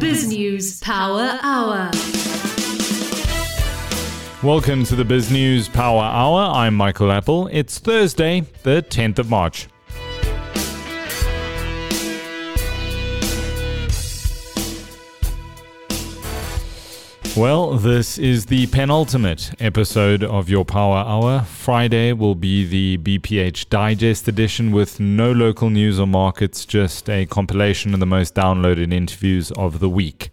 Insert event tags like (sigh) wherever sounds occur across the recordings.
Biz News Power Hour. Welcome to the Biz News Power Hour. I'm Michael Appel. It's Thursday, the 10th of March. Well, this is the penultimate episode of your Power Hour. Friday will be the BPH Digest edition with no local news or markets, just a compilation of the most downloaded interviews of the week.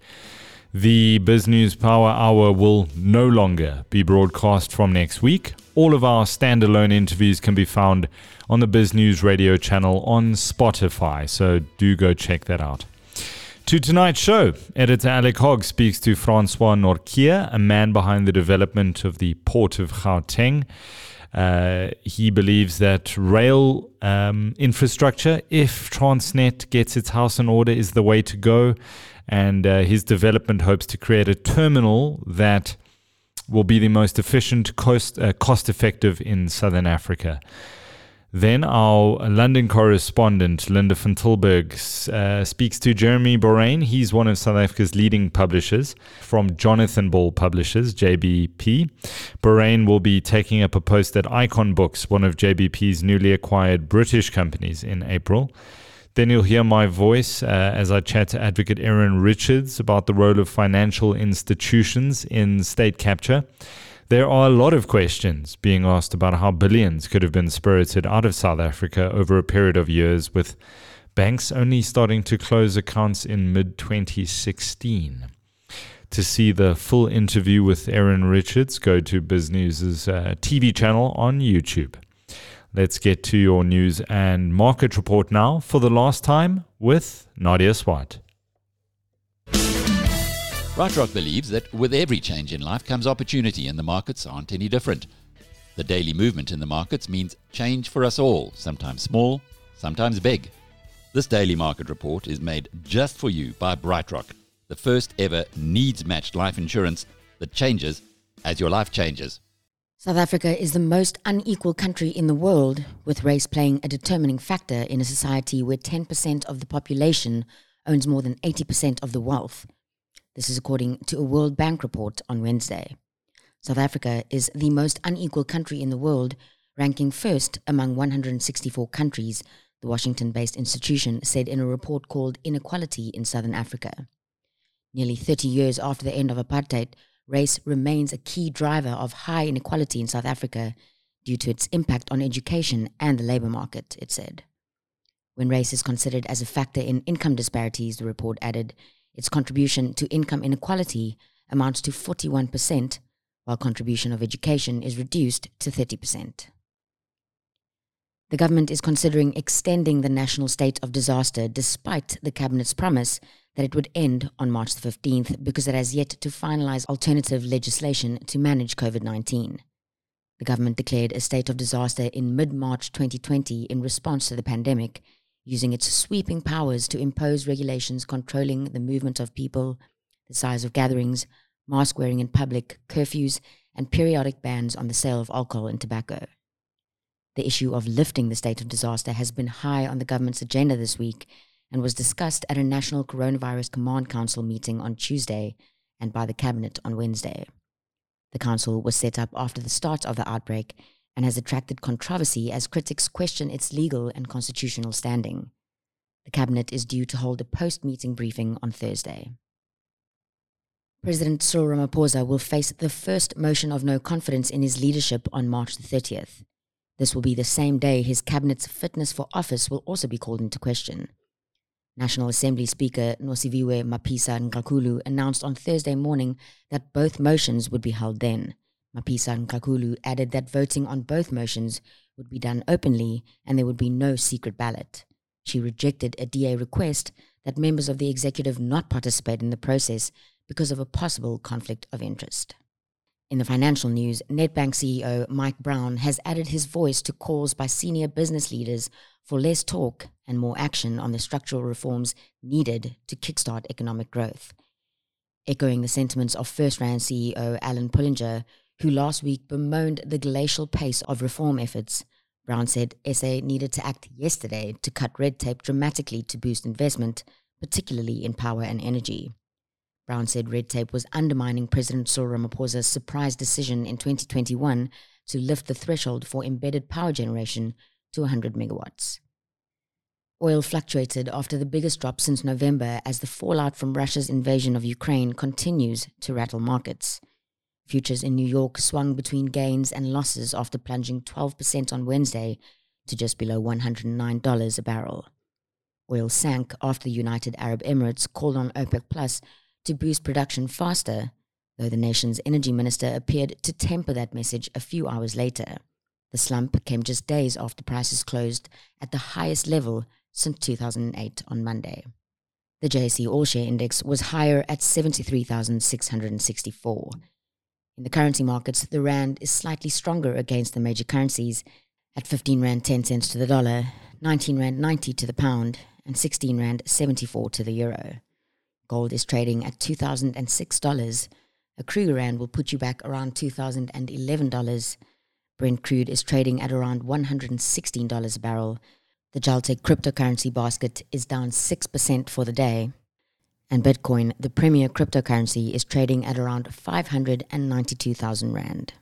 The Biz News Power Hour will no longer be broadcast from next week. All of our standalone interviews can be found on the Biz News radio channel on Spotify, so do go check that out. To tonight's show, editor Alec Hogg speaks to Francois Nortje, a man behind the development of the port of Gauteng. Uh, he believes that rail um, infrastructure, if Transnet gets its house in order, is the way to go. And uh, his development hopes to create a terminal that will be the most efficient, cost, uh, cost effective in southern Africa. Then our London correspondent, Linda van Tilburg, uh, speaks to Jeremy Boraine. He's one of South Africa's leading publishers from Jonathan Ball Publishers, JBP. Boraine will be taking up a post at Icon Books, one of JBP's newly acquired British companies, in April. Then you'll hear my voice uh, as I chat to advocate Erin Richards about the role of financial institutions in state capture. There are a lot of questions being asked about how billions could have been spirited out of South Africa over a period of years, with banks only starting to close accounts in mid 2016. To see the full interview with Erin Richards, go to BizNews' uh, TV channel on YouTube. Let's get to your news and market report now for the last time with Nadia Swart. BrightRock believes that with every change in life comes opportunity, and the markets aren't any different. The daily movement in the markets means change for us all, sometimes small, sometimes big. This daily market report is made just for you by BrightRock, the first ever needs matched life insurance that changes as your life changes. South Africa is the most unequal country in the world, with race playing a determining factor in a society where 10% of the population owns more than 80% of the wealth. This is according to a World Bank report on Wednesday. South Africa is the most unequal country in the world, ranking first among 164 countries, the Washington based institution said in a report called Inequality in Southern Africa. Nearly 30 years after the end of apartheid, race remains a key driver of high inequality in South Africa due to its impact on education and the labor market, it said. When race is considered as a factor in income disparities, the report added, its contribution to income inequality amounts to 41%, while contribution of education is reduced to 30%. The government is considering extending the national state of disaster despite the cabinet's promise that it would end on March the 15th because it has yet to finalize alternative legislation to manage COVID 19. The government declared a state of disaster in mid March 2020 in response to the pandemic using its sweeping powers to impose regulations controlling the movement of people, the size of gatherings, mask wearing in public, curfews, and periodic bans on the sale of alcohol and tobacco. The issue of lifting the state of disaster has been high on the government's agenda this week and was discussed at a National Coronavirus Command Council meeting on Tuesday and by the Cabinet on Wednesday. The council was set up after the start of the outbreak and has attracted controversy as critics question its legal and constitutional standing. The Cabinet is due to hold a post meeting briefing on Thursday. President Cyril Ramaphosa will face the first motion of no confidence in his leadership on March the 30th. This will be the same day his cabinet's fitness for office will also be called into question. National Assembly Speaker Nosiviwe Mapisa Nqakula announced on Thursday morning that both motions would be held then. Mapisa Nqakula added that voting on both motions would be done openly and there would be no secret ballot. She rejected a DA request that members of the executive not participate in the process because of a possible conflict of interest. In the financial news, Nedbank CEO Mike Brown has added his voice to calls by senior business leaders for less talk and more action on the structural reforms needed to kickstart economic growth. Echoing the sentiments of First Rand CEO Alan Pullinger, who last week bemoaned the glacial pace of reform efforts, Brown said SA needed to act yesterday to cut red tape dramatically to boost investment, particularly in power and energy. Brown said red tape was undermining President Cyril Ramaphosa's surprise decision in 2021 to lift the threshold for embedded power generation to 100 megawatts. Oil fluctuated after the biggest drop since November as the fallout from Russia's invasion of Ukraine continues to rattle markets. Futures in New York swung between gains and losses after plunging 12% on Wednesday to just below $109 a barrel. Oil sank after the United Arab Emirates called on OPEC Plus to boost production faster, though the nation's energy minister appeared to temper that message a few hours later. The slump came just days after prices closed at the highest level since 2008 on Monday. The JSE All Share Index was higher at 73,664. In the currency markets, the rand is slightly stronger against the major currencies at 15 rand 10 cents to the dollar, 19 rand 90 to the pound, and 16 rand 74 to the euro. Gold is trading at $2,006. A Kruger Rand will put you back around $2,011. Brent crude is trading at around $116 a barrel. The Jaltech cryptocurrency basket is down 6% for the day. And Bitcoin, the premier cryptocurrency, is trading at around 592,000 Rand.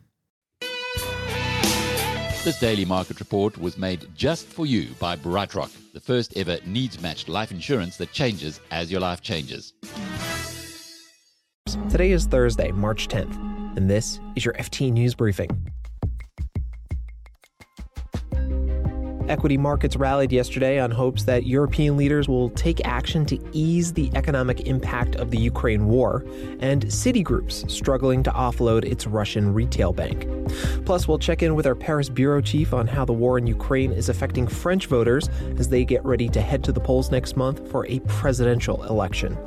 This daily market report was made just for you by BrightRock, the first ever needs matched life insurance that changes as your life changes. Today is Thursday, March 10th, and this is your FT News Briefing. Equity markets rallied yesterday on hopes that European leaders will take action to ease the economic impact of the Ukraine war, and Citigroup's struggling to offload its Russian retail bank. Plus, we'll check in with our Paris bureau chief on how the war in Ukraine is affecting French voters as they get ready to head to the polls next month for a presidential election.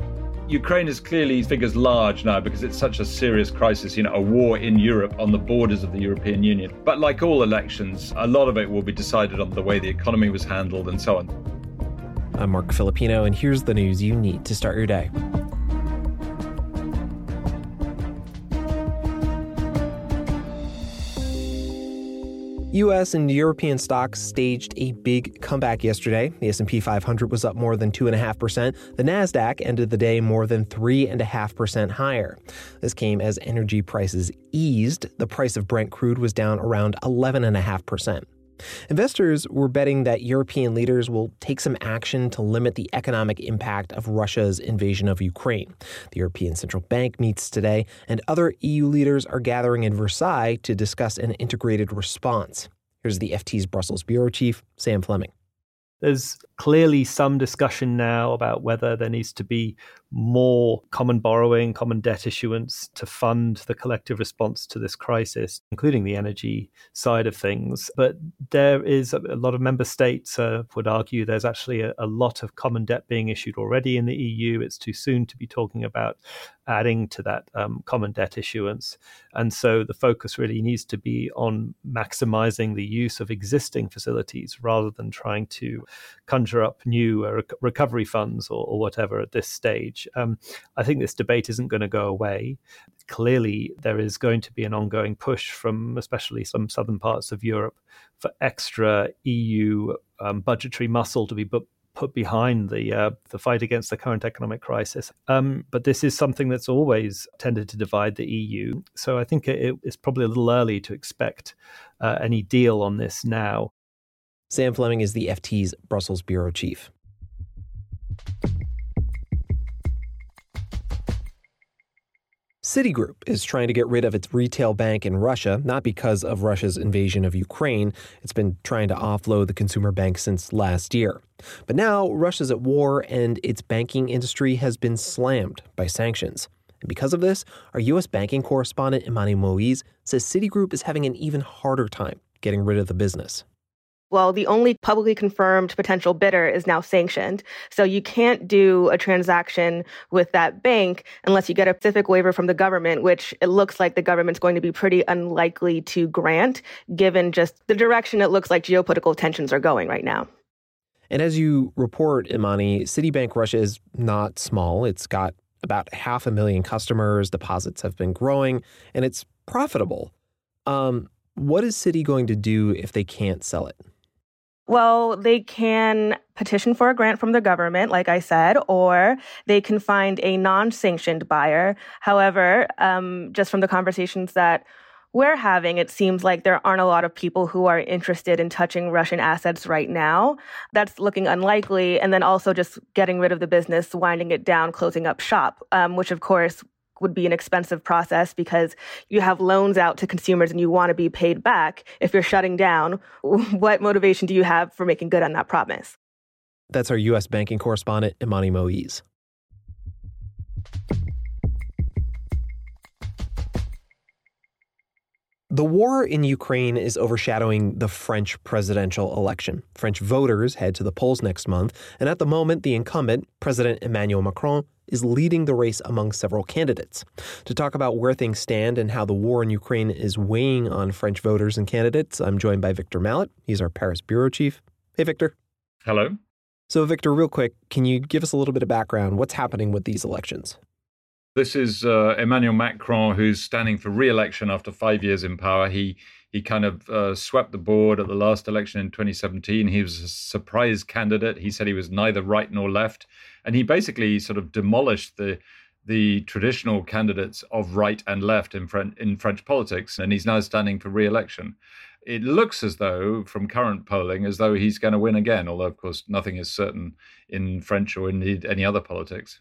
Ukraine is clearly figures large now because it's such a serious crisis, you know, a war in Europe on the borders of the European Union. But like all elections, a lot of it will be decided on the way the economy was handled and so on. I'm Marc Filippino, and here's the news you need to start your day. US and European stocks staged a big comeback yesterday. The S&P 500 was up more than 2.5%. The Nasdaq ended the day more than 3.5% higher. This came as energy prices eased. The price of Brent crude was down around 11.5%. Investors were betting that European leaders will take some action to limit the economic impact of Russia's invasion of Ukraine. The European Central Bank meets today, and other EU leaders are gathering in Versailles to discuss an integrated response. Here's the FT's Brussels bureau chief, Sam Fleming. There's clearly some discussion now about whether there needs to be more common borrowing, common debt issuance to fund the collective response to this crisis, including the energy side of things. But there is a lot of member states uh, would argue there's actually a, a, lot of common debt being issued already in the EU. It's too soon to be talking about adding to that um, common debt issuance. And so the focus really needs to be on maximizing the use of existing facilities rather than trying to conjure up new uh, rec- recovery funds or, or, whatever at this stage. Um, I think this debate isn't going to go away. Clearly, there is going to be an ongoing push from especially some southern parts of Europe for extra EU um, budgetary muscle to be put put behind the uh, the fight against the current economic crisis. Um, but this is something that's always tended to divide the EU. So I think it, it's probably a little early to expect uh, any deal on this now. Sam Fleming is the FT's Brussels bureau chief. Citigroup is trying to get rid of its retail bank in Russia, not because of Russia's invasion of Ukraine. It's been trying to offload the consumer bank since last year. But now Russia's at war and its banking industry has been slammed by sanctions. And because of this, our U.S. banking correspondent Imani Moise says Citigroup is having an even harder time getting rid of the business well, the only publicly confirmed potential bidder is now sanctioned. So you can't do a transaction with that bank unless you get a specific waiver from the government, which it looks like the government's going to be pretty unlikely to grant, given just the direction it looks like geopolitical tensions are going right now. And as you report, Imani, Citibank Russia is not small. It's got about half a million customers, deposits have been growing, and it's profitable. Um, what is Citi going to do if they can't sell it? Well, they can petition for a grant from the government, like I said, or they can find a non sanctioned buyer. However, um, just from the conversations that we're having, it seems like there aren't a lot of people who are interested in touching Russian assets right now. That's looking unlikely. And then also just getting rid of the business, winding it down, closing up shop, um, which of course would be an expensive process because you have loans out to consumers and you want to be paid back. If you're shutting down, (laughs) what motivation do you have for making good on that promise? That's our U.S. banking correspondent, Imani Moise. The war in Ukraine is overshadowing the French presidential election. French voters head to the polls next month, and at the moment, the incumbent, President Emmanuel Macron, is leading the race among several candidates. To talk about where things stand and how the war in Ukraine is weighing on French voters and candidates, I'm joined by Victor Mallet. He's our Paris bureau chief. Hey, Victor. Hello. So, Victor, real quick, can you give us a little bit of background? What's happening with these elections? This is uh, Emmanuel Macron, who's standing for re-election after five years in power. He he kind of uh, swept the board at the last election in 2017. He was a surprise candidate. He said he was neither right nor left, and he basically sort of demolished the the traditional candidates of right and left in in French politics. And he's now standing for re-election. It looks as though, from current polling, as though he's going to win again. Although, of course, nothing is certain in French or indeed any other politics.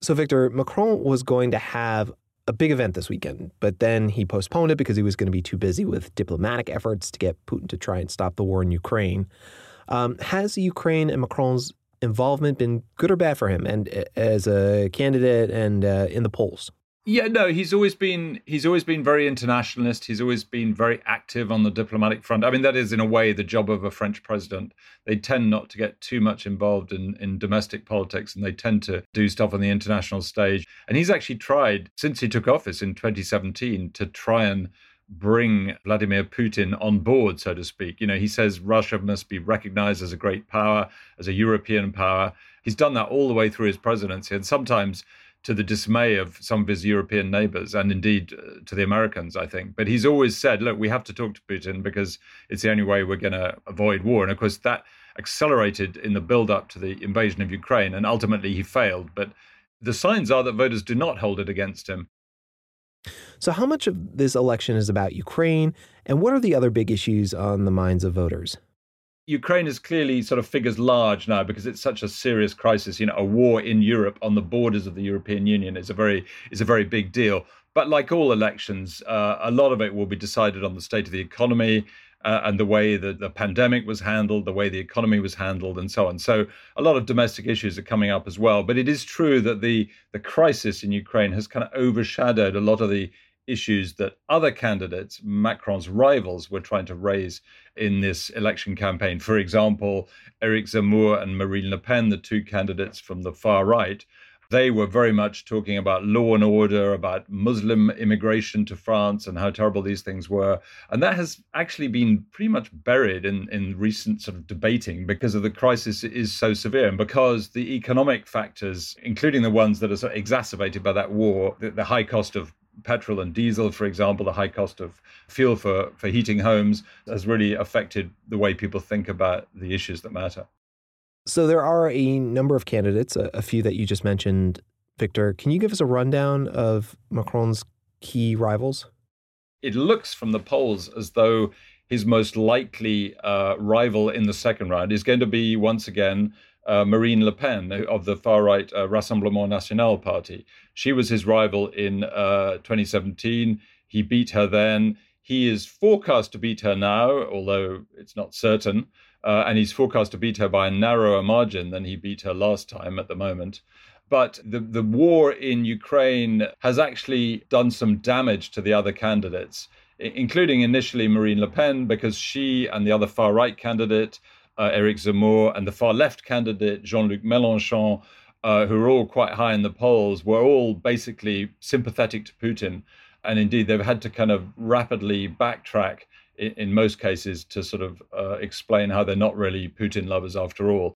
So, Victor, Macron was going to have a big event this weekend, but then he postponed it because he was going to be too busy with diplomatic efforts to get Putin to try and stop the war in Ukraine. Um, has Ukraine and Macron's involvement been good or bad for him, and as a candidate and uh, in the polls? Yeah, no, he's always been he's always been very internationalist. He's always been very active on the diplomatic front. I mean, that is in a way the job of a French president. They tend not to get too much involved in in domestic politics, and they tend to do stuff on the international stage. And he's actually tried since he took office in 2017 to try and bring Vladimir Putin on board, so to speak. You know, he says Russia must be recognized as a great power, as a European power. He's done that all the way through his presidency, and sometimes to the dismay of some of his European neighbors and indeed uh, to the Americans, I think. But he's always said, look, we have to talk to Putin because it's the only way we're going to avoid war. And of course, that accelerated in the build up to the invasion of Ukraine. And ultimately, he failed. But the signs are that voters do not hold it against him. So, how much of this election is about Ukraine? And what are the other big issues on the minds of voters? Ukraine is clearly sort of figures large now because it's such a serious crisis. You know, a war in Europe on the borders of the European Union is a very is a very big deal. But like all elections, uh, a lot of it will be decided on the state of the economy uh, and the way that the pandemic was handled, the way the economy was handled, and so on. So a lot of domestic issues are coming up as well. But it is true that the the crisis in Ukraine has kind of overshadowed a lot of the issues that other candidates, Macron's rivals, were trying to raise in this election campaign. For example, Eric Zemmour and Marine Le Pen, the two candidates from the far right, they were very much talking about law and order, about Muslim immigration to France and how terrible these things were. And that has actually been pretty much buried in, in recent sort of debating because of the crisis is so severe and because the economic factors, including the ones that are sort of exacerbated by that war, the, the high cost of petrol and diesel, for example, the high cost of fuel for, for heating homes has really affected the way people think about the issues that matter. So there are a number of candidates, a, a few that you just mentioned. Victor, can you give us a rundown of Macron's key rivals? It looks from the polls as though his most likely uh, rival in the second round is going to be once again uh, Marine Le Pen of the far right uh, Rassemblement National party. She was his rival in uh, 2017. He beat her then. He is forecast to beat her now, although it's not certain. Uh, and he's forecast to beat her by a narrower margin than he beat her last time at the moment. But the, the war in Ukraine has actually done some damage to the other candidates, including initially Marine Le Pen, because she and the other far right candidate uh, Eric Zemmour, and the far left candidate, Jean Luc Mélenchon, uh, who are all quite high in the polls, were all basically sympathetic to Putin. And indeed, they've had to kind of rapidly backtrack in, in most cases to sort of uh, explain how they're not really Putin lovers after all.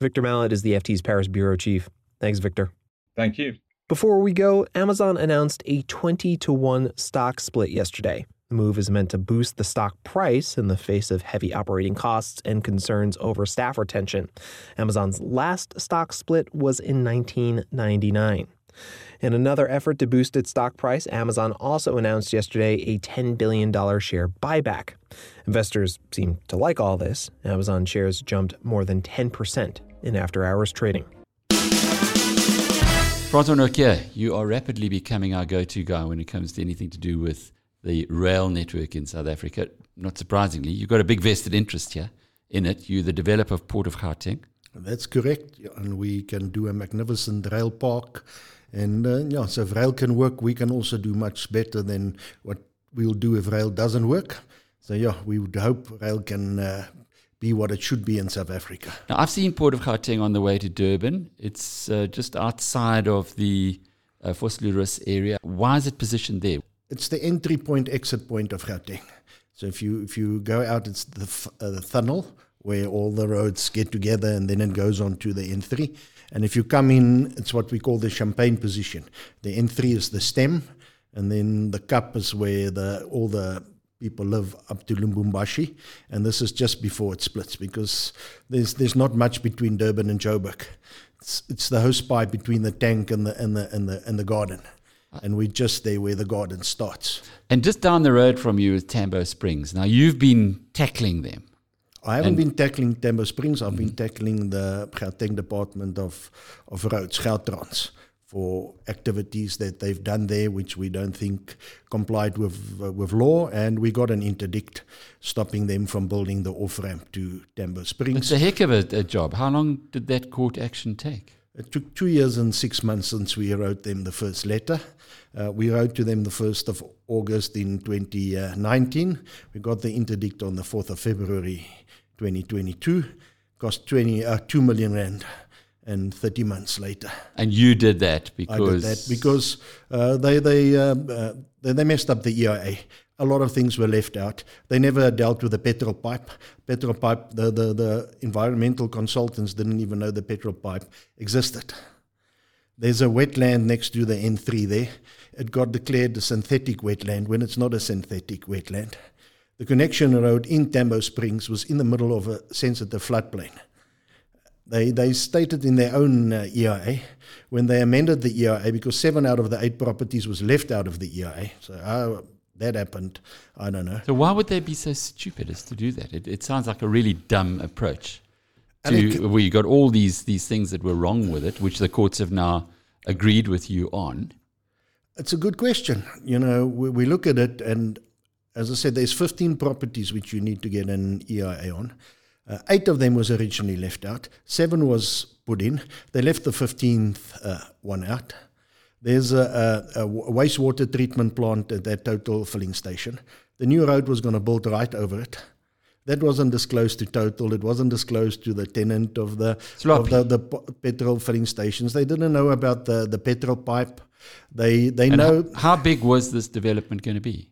Victor Mallet is the FT's Paris bureau chief. Thanks, Victor. Thank you. Before we go, Amazon announced a 20 to 1 stock split yesterday. The move is meant to boost the stock price in the face of heavy operating costs and concerns over staff retention. Amazon's last stock split was in 1999. In another effort to boost its stock price, Amazon also announced yesterday a $10 billion share buyback. Investors seem to like all this. Amazon shares jumped more than 10% in after hours trading. Francois Nortje, you are rapidly becoming our go to guy when it comes to anything to do with the rail network in South Africa. Not surprisingly, you've got a big vested interest here in it. You're the developer of Port of Gauteng. That's correct. And we can do a magnificent rail park and uh, yeah, so if rail can work, we can also do much better than what we'll do if rail doesn't work. So yeah, we would hope rail can uh, be what it should be in South Africa. Now, I've seen Port of Gauteng on the way to Durban. It's uh, just outside of the uh, Vosloorus area. Why is it positioned there? It's the entry point, exit point of Gauteng. So if you if you go out, it's the, uh, the tunnel where all the roads get together, and then it goes on to the N3. And if you come in, it's what we call the champagne position. The N3 is the stem, and then the cup is where the all the people live up to Lubumbashi, and this is just before it splits because there's there's not much between Durban and Joburg. It's, it's the hose pipe between the tank and the and the and the and the garden, and we're just there where the garden starts. And just down the road from you is Tambo Springs. Now you've been tackling them. I haven't been tackling Tambo Springs. I've mm-hmm. been tackling the Gauteng Department of, of Roads, Gautrans, for activities that they've done there, which we don't think complied with uh, with law, and we got an interdict stopping them from building the off ramp to Tambo Springs. It's a heck of a, a, job. How long did that court action take? It took two years and six months since we wrote them the first letter. Uh, we wrote to them the 1st of August in 2019. We got the interdict on the 4th of February 2022 cost 20 uh, 2 million rand and 30 months later and you did that because I did that because uh, they they, uh, uh, they they messed up the EIA a lot of things were left out they never dealt with the petrol pipe petrol pipe the, the the environmental consultants didn't even know the petrol pipe existed there's a wetland next to the N3 there it got declared a synthetic wetland when it's not a synthetic wetland the connection road in Tambo Springs was in the middle of a sensitive floodplain. They, they stated in their own uh, EIA when they amended the EIA because seven out of the eight properties was left out of the EIA. So how that happened, I don't know. So why would they be so stupid as to do that? It, it sounds like a really dumb approach. To, where you got all these these things that were wrong with it, which the courts have now agreed with you on. It's a good question. You know, we, we look at it and as I said, there's 15 properties which you need to get an EIA on. Uh, eight of them was originally left out. Seven was put in. They left the 15th uh, one out. There's a, a, a, wastewater treatment plant at that total filling station. The new road was going to build right over it. That wasn't disclosed to Total. It wasn't disclosed to the tenant of the of the, the petrol filling stations. They didn't know about the, the petrol pipe. They they and know how, how big was this development going to be?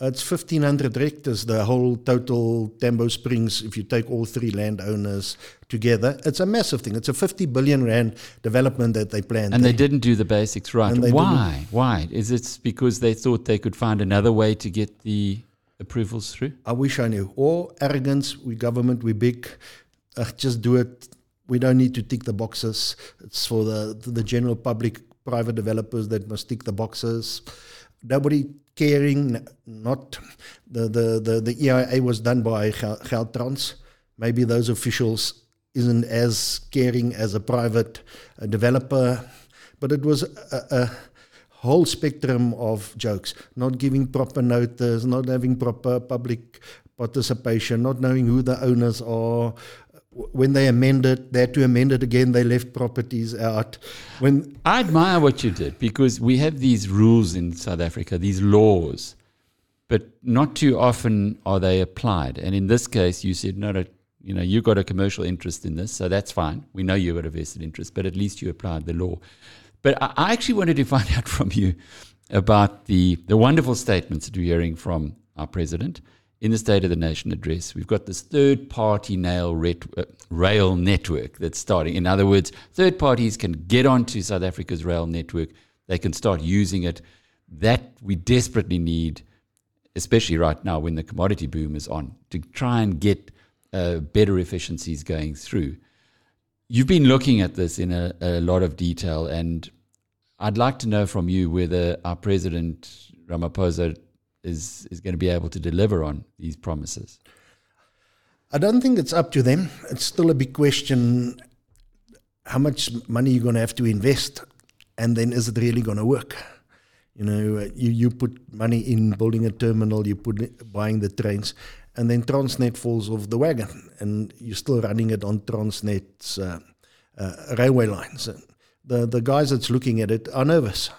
It's 1,500 hectares, the whole total Tambo Springs, if you take all three landowners together. It's a massive thing. It's a 50 billion rand development that they planned. And there. they didn't do the basics right. Why? Why? Is it because they thought they could find another way to get the approvals through? I wish I knew. Or arrogance, we government, we big, uh, just do it. We don't need to tick the boxes. It's for the, the general public, private developers that must tick the boxes. Nobody caring, not the, the, the, the EIA was done by Gautrans. Maybe those officials isn't as caring as a private uh, developer, but it was a, a, whole spectrum of jokes. Not giving proper notice, not having proper public participation, not knowing who the owners are, when they amended, they had to amend it again. They left properties out. When I admire what you did because we have these rules in South Africa, these laws, but not too often are they applied. And in this case, you said no, no, you know, you got a commercial interest in this, so that's fine. We know you got a vested interest, but at least you applied the law. But I actually wanted to (laughs) find out from you about the the wonderful statements that we're hearing from our president in the State of the Nation address, we've got this third party nail ret- uh, rail network that's starting. In other words, third parties can get onto South Africa's rail network, they can start using it. That we desperately need especially right now when the commodity boom is on, to try and get uh, better efficiencies going through. You've been looking at this in a, a lot of detail, and I'd like to know from you whether our president Ramaphosa is is going to be able to deliver on these promises. I don't think it's up to them. It's still a big question how much money you're going to have to invest, and then is it really going to work? You know, uh, you, you put money in building a terminal, you put it, buying the trains, and then Transnet falls off the wagon, and you're still running it on Transnet's uh, uh, railway lines. The the guys that's looking at it are nervous.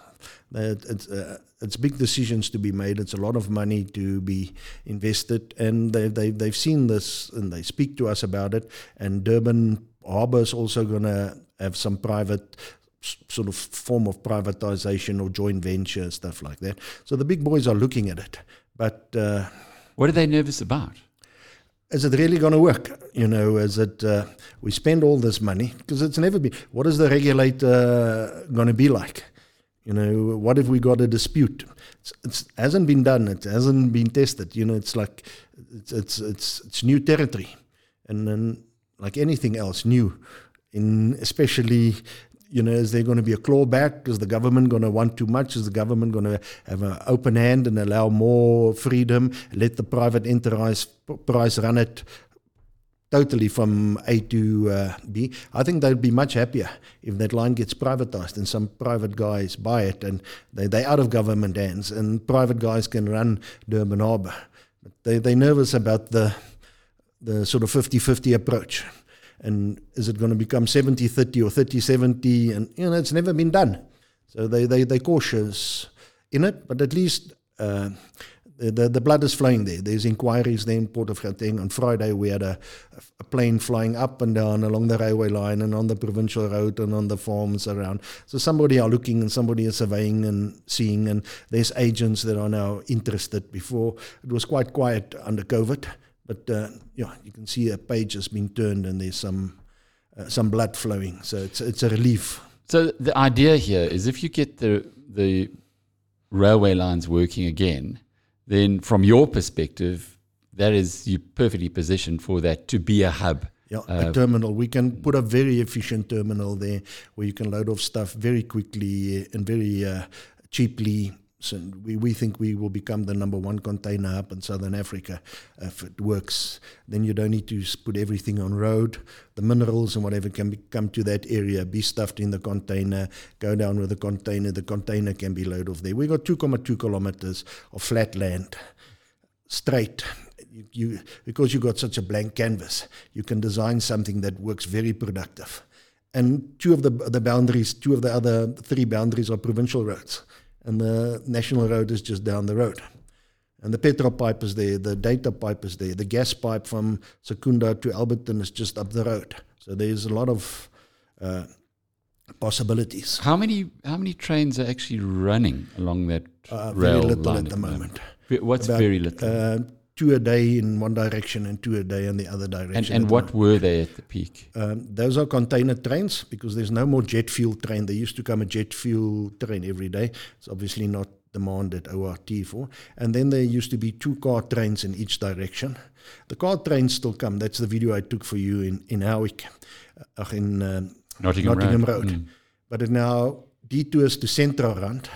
It's, uh, it's big decisions to be made. It's a lot of money to be invested, and they, they they've seen this and they speak to us about it. And Durban Harbour is also going to have some private sort of form of privatization or joint venture stuff like that. So the big boys are looking at it, but uh, what are they nervous about? Is it really going to work? You know, is it? Uh, we spend all this money because it's never been. What is the regulator going to be like? You know, what if we got a dispute? It hasn't been done. It hasn't been tested. You know, it's like it's it's it's, it's new territory, and then like anything else, new. In especially, you know, is there going to be a clawback? Is the government going to want too much? Is the government going to have an open hand and allow more freedom? Let the private enterprise run it totally from A to uh, B. I think they'd be much happier if that line gets privatized and some private guys buy it and they, they're out of government hands and private guys can run Durban Harbour. But they, they're nervous about the, the sort of 50 50 approach. And is it going to become 70 30 or 30 70? And, you know, it's never been done. So they, they, they're cautious in it, but at least. Uh, the, the blood is flowing there. There's inquiries there in Port of Gauteng. On Friday, we had a, a plane flying up and down along the railway line and on the provincial road and on the farms around. So somebody are looking and somebody is surveying and seeing, and there's agents that are now interested. Before it was quite quiet under COVID, but uh, yeah, you can see a page has been turned and there's some uh, some blood flowing. So it's it's a relief. So the idea here is if you get the the railway lines working again then from your perspective, that is you perfectly positioned for that to be a hub. Yeah, uh, a terminal. We can put a very efficient terminal there where you can load off stuff very quickly and very uh, cheaply so we, we think we will become the number one container hub in Southern Africa if it works. Then you don't need to put everything on road. The minerals and whatever can be, come to that area, be stuffed in the container, go down with the container. The container can be loaded off there. We've got 2.2 kilometers of flat land, straight. You, you, because you've got such a blank canvas, you can design something that works very productive. And two of the, the boundaries, two of the other three boundaries are provincial roads and the national road is just down the road. And the petrol pipe is there, the data pipe is there, the gas pipe from Secunda to Alberton is just up the road. So there's a lot of uh, possibilities. How many how many trains are actually running along that uh, rail Very little line at the moment. What's very little? Uh, two a day in one direction and two a day in the other direction. and and what were they at the peak? Um, those are container trains because there's no more jet fuel train. There used to come a jet fuel train every day. It's obviously not demanded ORT for. And then there used to be two car trains in each direction. The car trains still come. That's the video I took for you in in Howick, uh, in um, Nottingham, Nottingham Road. Road. Mm. But it now detours to Central Rand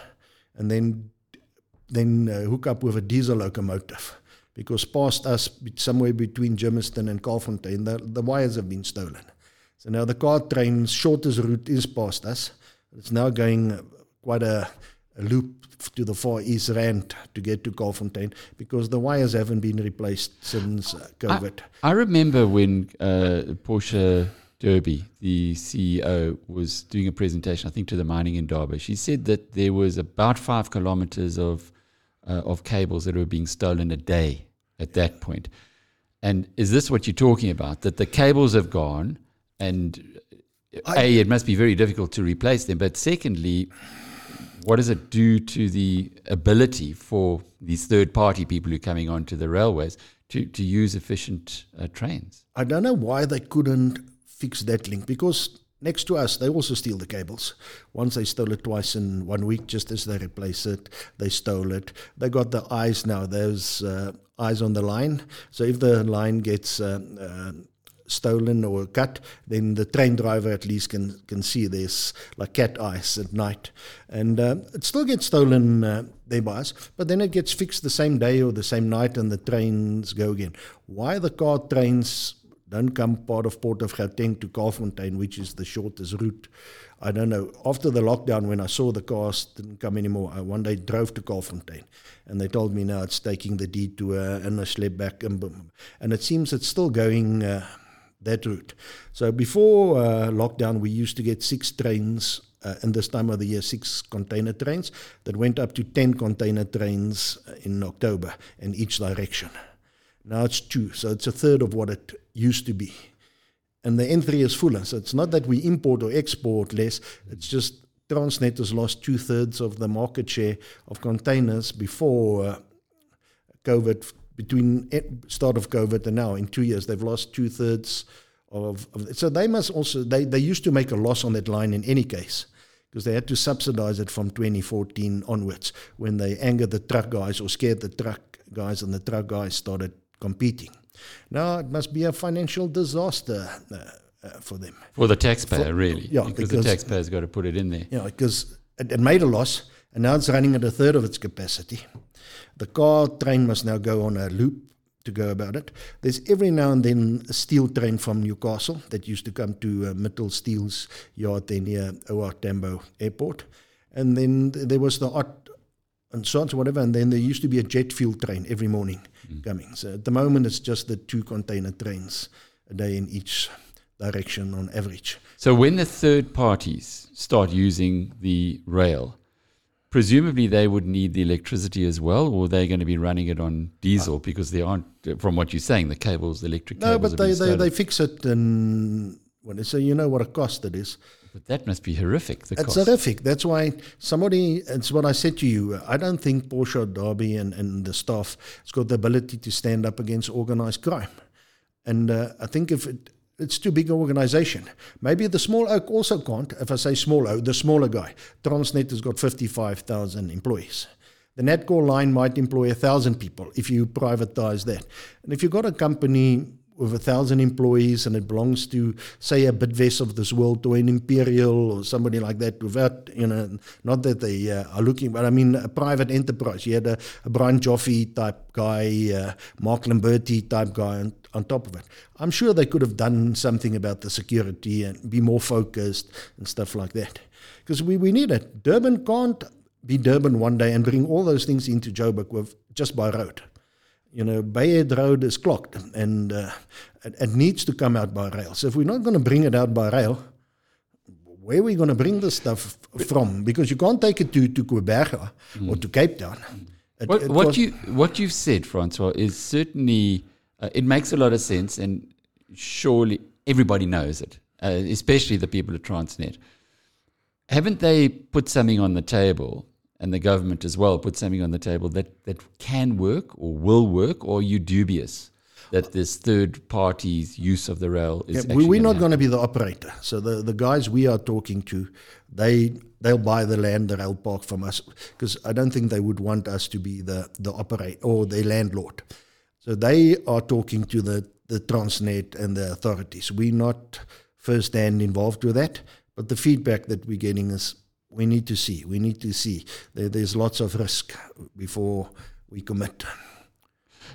and then then uh, hook up with a diesel locomotive because past us, somewhere between Germiston and Kaalfontein, the, the wires have been stolen. So now the car train's shortest route is past us. It's now going quite a, a loop to the far east rand to get to Kaalfontein because the wires haven't been replaced since uh, COVID. I remember when uh, Portia Derby, the CEO, was doing a presentation, I think, to the mining Indaba. She said that there was about five kilometers of uh, of cables that were being stolen a day at that point. And is this what you're talking about? That the cables have gone, and uh, a it must be very difficult to replace them. But secondly, what does it do to the ability for these third party people who are coming onto the railways to, to use efficient uh, trains? I don't know why they couldn't fix that link because next to us, they also steal the cables. Once they stole it twice in one week, just as they replace it, they stole it. They got the eyes now. There's uh, eyes on the line. So if the line gets uh, uh, stolen or cut, then the train driver at least can can see there's like cat eyes at night, and uh, it still gets stolen uh, there by us, but then it gets fixed the same day or the same night, and the trains go again. Why the car trains don't come part of Port of Gauteng to Kaalfontein, which is the shortest route? I don't know. After the lockdown, when I saw the cars didn't come anymore, I one day drove to Kaalfontein, and they told me now it's taking the detour and a slip back, and, boom. and it seems it's still going. Uh, that route. So before uh, lockdown, we used to get six trains uh, in this time of the year, six container trains that went up to 10 container trains in October in each direction. Now it's two, so it's a third of what it used to be. And the N3 is fuller, so it's not that we import or export less, it's just Transnet has lost two thirds of the market share of containers before uh, COVID between start of COVID and now in two years, they've lost two thirds of, of, so they must also they, they used to make a loss on that line in any case because they had to subsidize it from 2014 onwards when they angered the truck guys or scared the truck guys and the truck guys started competing. Now it must be a financial disaster uh, uh, for them. For the taxpayer, for, really. Yeah, because, because, the taxpayer's got to put it in there. Yeah, because it, it made a loss and now it's running at a third of its capacity. The car train must now go on a loop to go about it. There's every now and then a steel train from Newcastle that used to come to uh, Mittal Steel's yard there near OR Tambo Airport. And then there was the odd and so on, so whatever. And then there used to be a jet fuel train every morning mm. coming. So at the moment, it's just the two container trains a day in each direction on average. So when the third parties start using the rail, presumably they would need the electricity as well, or they're going to be running it on diesel because they aren't, from what you're saying, the cables, the electric no, cables. No, but they, they, they fix it and when they say, you know what a cost it is. But that must be horrific. it's cost. horrific. That's why somebody, it's what I said to you. I don't think Portia Derby and, and the staff has got the ability to stand up against organized crime. And uh, I think if it, it's too big an organization. Maybe the small oak also can't. If I say small oak, the smaller guy. Transnet has got 55,000 employees. The Natcor line might employ 1,000 people if you privatize that. And if you've got a company with a thousand employees and it belongs to, say, a Bidvest of this world or an Imperial or somebody like that, without, you know, not that they uh, are looking, but I mean a private enterprise. You had a, a Brian Joffe type guy, uh, Mark Lamberti type guy on, on top of it. I'm sure they could have done something about the security and be more focused and stuff like that. Because we, we need it. Durban can't be Durban one day and bring all those things into Joburg with just by road you know, Bayhead Road is clocked and uh, it, it, needs to come out by rail. So if we're not going to bring it out by rail, where are we going to bring this stuff from? Because you can't take it to, to Quebec mm. or to Cape Town. It, what, what you, what you've said, Francois, is certainly, uh, it makes a lot of sense and surely everybody knows it, uh, especially the people at Transnet. Haven't they put something on the table and the government as well put something on the table that, that can work or will work, or are you dubious that this third party's use of the rail is yeah, We're not going to be the operator. So the, the guys we are talking to, they they'll buy the land, the rail park from us, because I don't think they would want us to be the, the operator or the landlord. So they are talking to the, the Transnet and the authorities. We're not first hand involved with that, but the feedback that we're getting is we need to see. We need to see. There, there's lots of risk before we commit.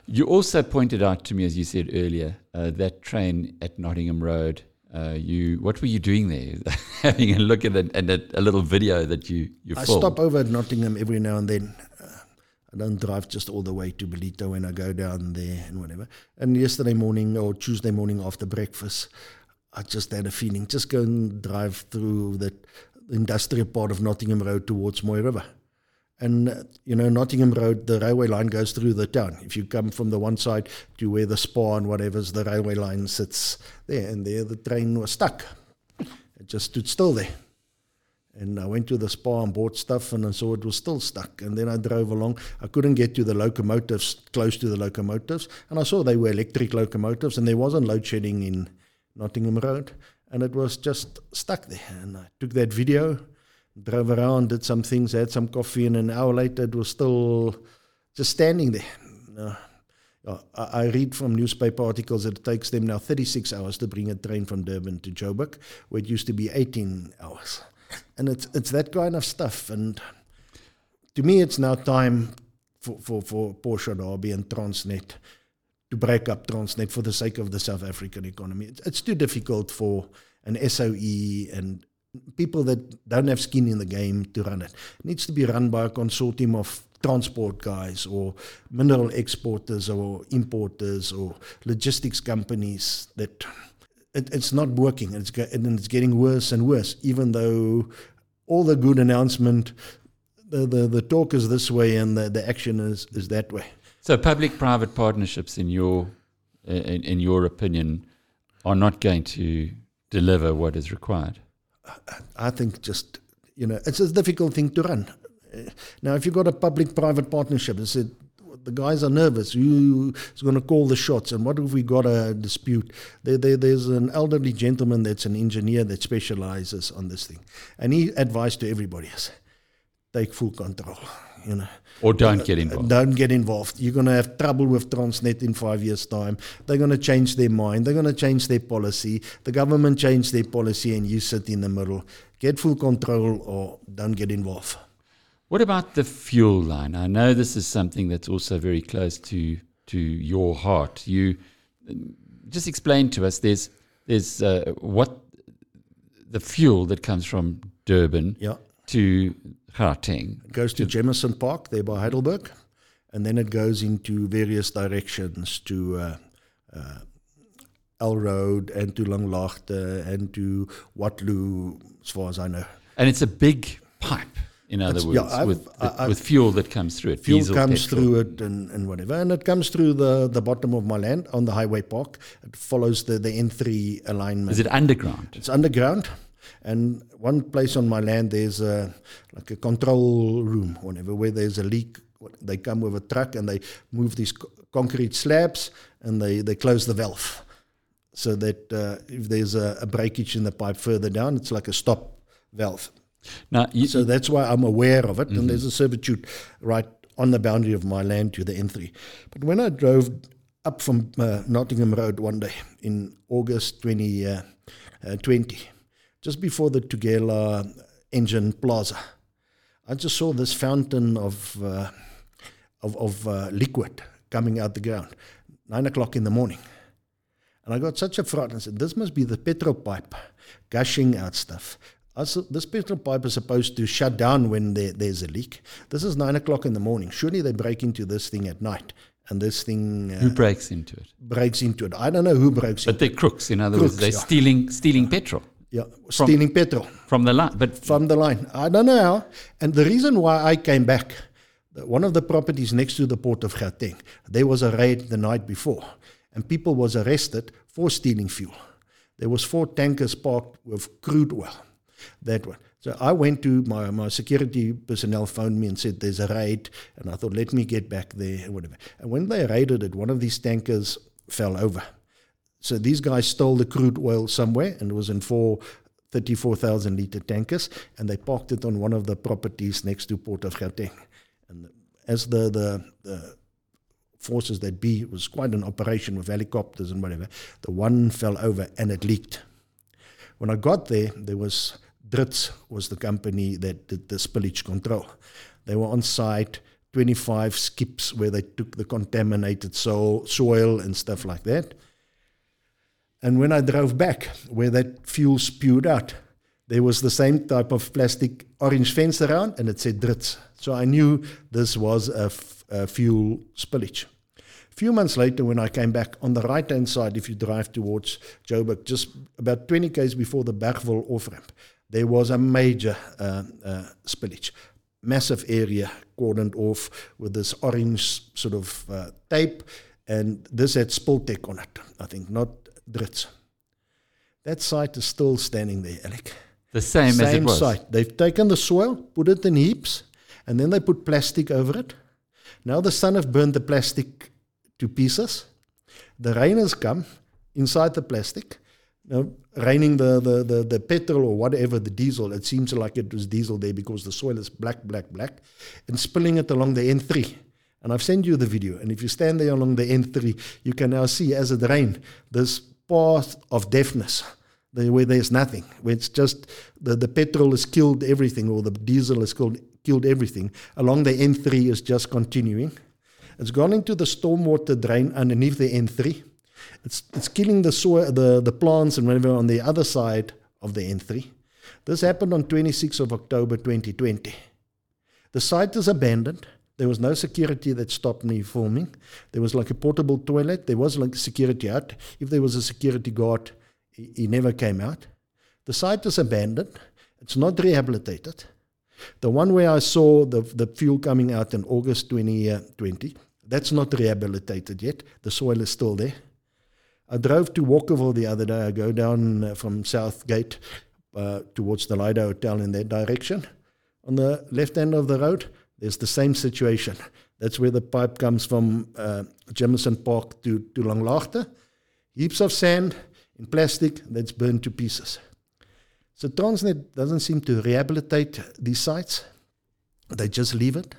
You also pointed out to me, as you said earlier, uh, that train at Nottingham Road. Uh, you, what were you doing there? (laughs) Having a look at it and a, a, little video that you you I filmed. stop over at Nottingham every now and then. Uh, I don't drive just all the way to Ballito when I go down there and whatever. And yesterday morning or Tuesday morning after breakfast, I just had a feeling just go and drive through that industrial part of Nottingham Road towards Mooi River. And, you know, Nottingham Road, the railway line goes through the town. If you come from the one side to where the spa and whatever's, the railway line sits there, and there the train was stuck. It just stood still there. And I went to the spa and bought stuff, and I saw it was still stuck. And then I drove along. I couldn't get to the locomotives, close to the locomotives. And I saw they were electric locomotives, and there wasn't load shedding in Nottingham Road. And it was just stuck there. And I took that video, drove around, did some things, had some coffee, and an hour later it was still just standing there. Uh, I, I read from newspaper articles that it takes them now 36 hours to bring a train from Durban to Joburg, where it used to be 18 hours. And it's, it's that kind of stuff. And to me, it's now time for, for, for Portia Derby and Transnet to break up Transnet for the sake of the South African economy. It's, it's too difficult for an SOE and people that don't have skin in the game to run it. It needs to be run by a consortium of transport guys or mineral exporters or importers or logistics companies that it, it's not working it's, and it's getting worse and worse even though all the good announcement the, the, the talk is this way and the, the action is, is that way so public-private partnerships, in your in, in your opinion, are not going to deliver what is required. I think just you know it's a difficult thing to run. Now, if you've got a public-private partnership, the guys are nervous. Who is going to call the shots? And what if we got a dispute? There, there, there's an elderly gentleman that's an engineer that specializes on this thing, and he advised to everybody is take full control. You know, or don't get involved. Don't get involved. You're going to have trouble with Transnet in five years' time. They're going to change their mind. They're going to change their policy. The government changed their policy, and you sit in the middle. Get full control or don't get involved. What about the fuel line? I know this is something that's also very close to to your heart. You just explain to us. There's there's uh, what the fuel that comes from Durban yeah. to Gauteng. It goes to Jameson Park there by Heidelberg, and then it goes into various directions to uh, uh, Alrode and to Langlaagte and to Waltloo, as far as I know. And it's a big pipe. In other it's, words, yeah, with, the, with fuel that comes through it. Fuel comes petrol. through it and, and whatever. And it comes through the, the bottom of my land on the highway park. It follows the, the N3 alignment. Is it underground? It's underground. And one place on my land, there's a, like a control room, whenever where there's a leak, they come with a truck and they move these co- concrete slabs and they, they close the valve. So that uh, if there's a, a, breakage in the pipe further down, it's like a stop valve. Now, you, so that's why I'm aware of it. Mm-hmm. And there's a servitude right on the boundary of my land to the N3. But when I drove up from uh, Nottingham Road one day in August 2020, uh, uh just before the Tugela Engen Plaza. I just saw this fountain of uh, of, of uh, liquid coming out the ground, nine o'clock in the morning, and I got such a fright. I said, "This must be the petrol pipe gushing out stuff." This petrol pipe is supposed to shut down when there, there's a leak. This is nine o'clock in the morning. Surely they break into this thing at night and this thing uh, who breaks into it breaks into it i don't know who breaks into it. but they're crooks in other crooks, words they're yeah. stealing stealing yeah. petrol yeah, from, stealing petrol from the line, but from the line. I don't know how. And the reason why I came back, one of the properties next to the port of Gauteng, there was a raid the night before, and people was arrested for stealing fuel. There was four tankers parked with crude oil. That one. So I went to my, my security personnel phoned me and said there's a raid, and I thought let me get back there and whatever. And when they raided it, one of these tankers fell over so these guys stole the crude oil somewhere and it was in four 34,000 liter tankers and they parked it on one of the properties next to Port of Gauteng. And as the, the, the forces that be, it was quite an operation with helicopters and whatever, the one fell over and it leaked. When I got there, there was Dritz was the company that did the spillage control. They were on site, 25 skips where they took the contaminated soil, soil and stuff like that. And when I drove back, where that fuel spewed out, there was the same type of plastic orange fence around, and it said Dritz. So I knew this was a, fuel spillage. A few months later, when I came back on the right hand side, if you drive towards Joburg, just about 20 k's before the Bergville off ramp, there was a major uh, uh, spillage. Massive area cordoned off with this orange sort of uh, tape, and this had Spiltec on it, I think, not Dritz. That site is still standing there, Alec. The same, same as it was. site. They've taken the soil, put it in heaps, and then they put plastic over it. Now the sun have burned the plastic to pieces. The rain has come inside the plastic. know, raining the, the, the, the petrol or whatever, the diesel. It seems like it was diesel there because the soil is black, black, black, and spilling it along the N3. And I've sent you the video. And if you stand there along the N3, you can now see as it rained this path of deafness where there's nothing, where it's just the, the petrol has killed everything or the diesel has killed, killed everything. Along the N3 is just continuing. It's gone into the stormwater drain underneath the N3 it's, it's killing the, soil, the, the plants and whatever on the other side of the N3. This happened on 26th of October 2020. The site is abandoned. There was no security that stopped me filming. There was like a portable toilet. There was like security out. If there was a security guard, he, he never came out. The site is abandoned. It's not rehabilitated. The one where I saw the, the fuel coming out in August 2020, that's not rehabilitated yet. The soil is still there. I drove to Walkerville the other day. I go down uh, from Southgate uh, towards the Lido Hotel in that direction. On the left end of the road, there's the same situation. That's where the pipe comes from uh, Jameson Park to, to Langlaagte. Heaps of sand in plastic that's burned to pieces. So Transnet doesn't seem to rehabilitate these sites. They just leave it.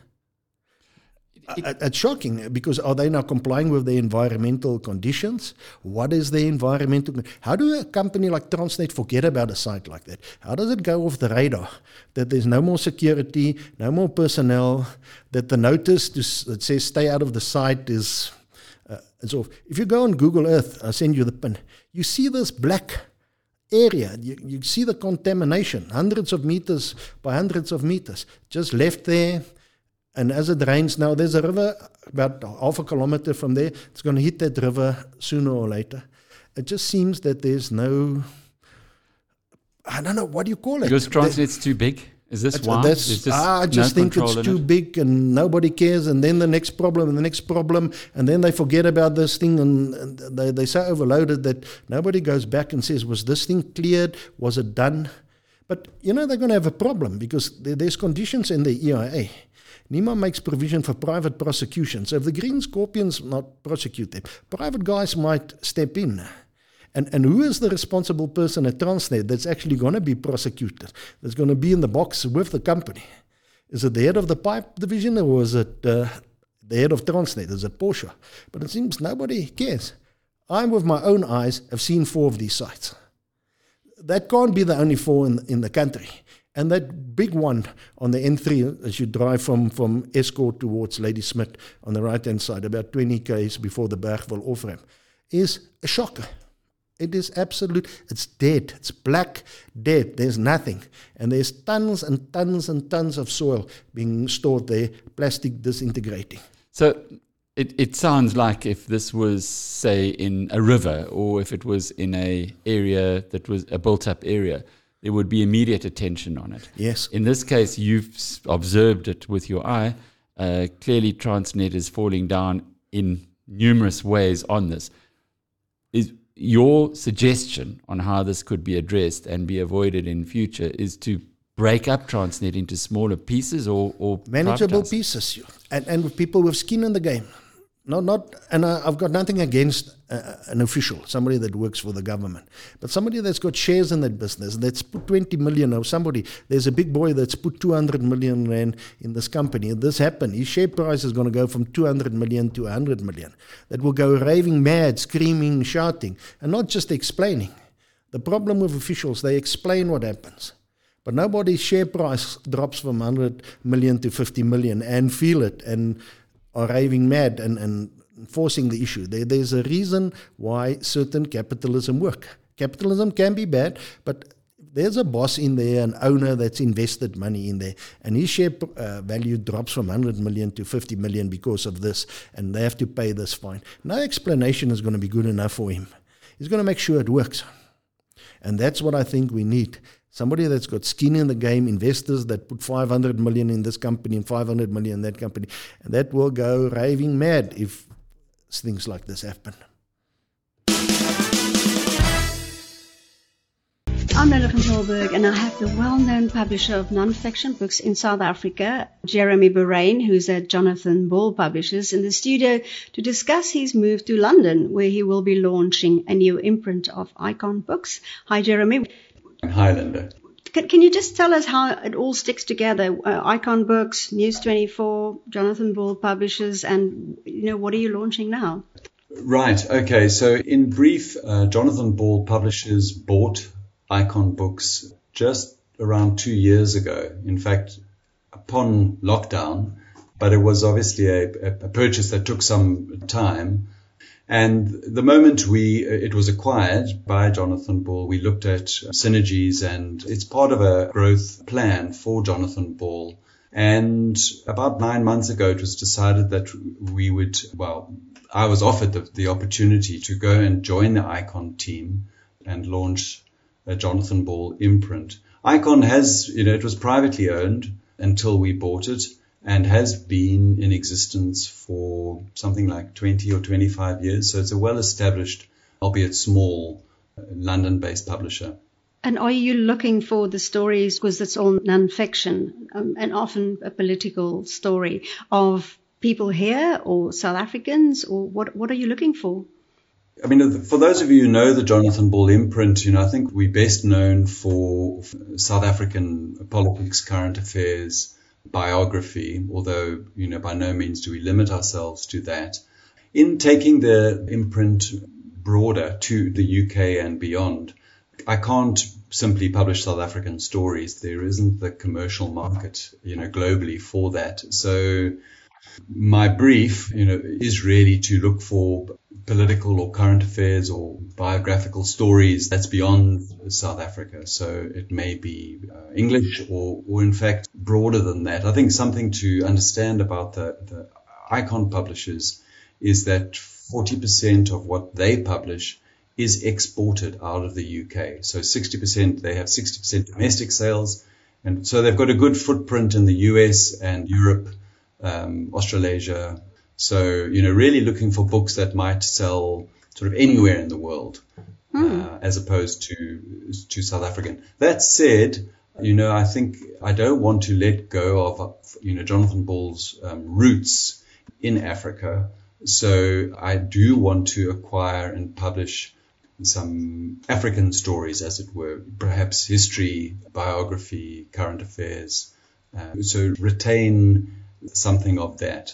It, it's shocking because are they now complying with the environmental conditions? What is the environmental? How do a company like Transnet forget about a site like that? How does it go off the radar that there's no more security, no more personnel, that the notice to, that says stay out of the site is uh? If you go on Google Earth, I'll send you the pin. You see this black area. You, you see the contamination, hundreds of meters by hundreds of meters, just left there and as it rains now, there's a river about half a kilometer from there. It's going to hit that river sooner or later. It just seems that there's no, I don't know, what do you call it? Because Transnet's too big? Is this why? That's, I just no think it's too it? big and nobody cares. And then the next problem and the next problem. And then they forget about this thing and, and they, they're so overloaded that nobody goes back and says, was this thing cleared? Was it done? But, you know, they're going to have a problem because there's conditions in the EIA NEMA makes provision for private prosecution. So if the Green Scorpions not prosecute them, private guys might step in. And, and who is the responsible person at Transnet that's actually going to be prosecuted, that's going to be in the box with the company? Is it the head of the pipe division or is it uh, the head of Transnet? Is it Portia? But it seems nobody cares. I, with my own eyes, have seen four of these sites. That can't be the only four in, in the country. And that big one on the N3, as you drive from, from Estcourt towards Ladysmith on the right hand side, about 20 k's before the Bergville off ramp, is a shocker. It is absolute, it's dead. It's black, dead. There's nothing. And there's tons and tons and tons of soil being stored there, plastic disintegrating. So it, it sounds like if this was, say, in a river or if it was in a area that was a built up area, there would be immediate attention on it. Yes. In this case, you've observed it with your eye. Uh, clearly, Transnet is falling down in numerous ways on this. Is your suggestion on how this could be addressed and be avoided in future is to break up Transnet into smaller pieces or, or manageable pieces, and and with people with skin in the game. Not, not, and I, have got nothing against uh, an official, somebody that works for the government, but somebody that's got shares in that business, that's put 20 million, or somebody, there's a big boy that's put 200 million rand in this company. This happened. His share price is going to go from 200 million to 100 million. That will go raving mad, screaming, shouting, and not just explaining. The problem with officials, they explain what happens. But nobody's share price drops from 100 million to 50 million and feel it and are raving mad and, and forcing the issue. There, there's a reason why certain capitalism work. Capitalism can be bad, but there's a boss in there, an owner that's invested money in there, and his share uh, value drops from 100 million to 50 million because of this, and they have to pay this fine. No explanation is going to be good enough for him. He's going to make sure it works. And that's what I think we need somebody that's got skin in the game, investors that put 500 million in this company and 500 million in that company, and that will go raving mad if things like this happen. I'm Linda van Tilburg, and I have the well-known publisher of non-fiction books in South Africa, Jeremy Boraine, who's at Jonathan Ball Publishers, in the studio to discuss his move to London, where he will be launching a new imprint of Icon Books. Hi, Jeremy. Hi, Linda. Can, can you just tell us how it all sticks together? Uh, Icon Books, News 24, Jonathan Ball Publishers, and you know what are you launching now? Right. Okay. So, in brief, uh, Jonathan Ball Publishers bought Icon Books just around two years ago. In fact, upon lockdown, but it was obviously a, a purchase that took some time. And the moment we uh, it was acquired by Jonathan Ball, we looked at uh, synergies, and it's part of a growth plan for Jonathan Ball. And about nine months ago, it was decided that we would, well, I was offered the, the opportunity to go and join the Icon team and launch a Jonathan Ball imprint. Icon has, you know, it was privately owned until we bought it and has been in existence for something like 20 or 25 years. So it's a well established, albeit small, London based publisher. And are you looking for the stories, because it's all non-fiction um, and often a political story, of people here or South Africans, or what, what are you looking for? I mean, for those of you who know the Jonathan Ball imprint, you know, I think we're best known for South African politics, current affairs, biography, although, you know, by no means do we limit ourselves to that. In taking the imprint broader to the UK and beyond, I can't simply publish South African stories. There isn't the commercial market, you know, globally for that. So my brief, you know, is really to look for political or current affairs or biographical stories that's beyond South Africa. So it may be uh, English or, or in fact broader than that. I think something to understand about the, the icon publishers is that 40% of what they publish is exported out of the UK. So 60%, they have 60% domestic sales. And so they've got a good footprint in the US and Europe, um, Australasia, so, you know, really looking for books that might sell sort of anywhere in the world, hmm. uh, as opposed to to South African. That said, you know, I think I don't want to let go of, you know, Jonathan Ball's um, roots in Africa. So I do want to acquire and publish some African stories, as it were, perhaps history, biography, current affairs. Uh, so retain something of that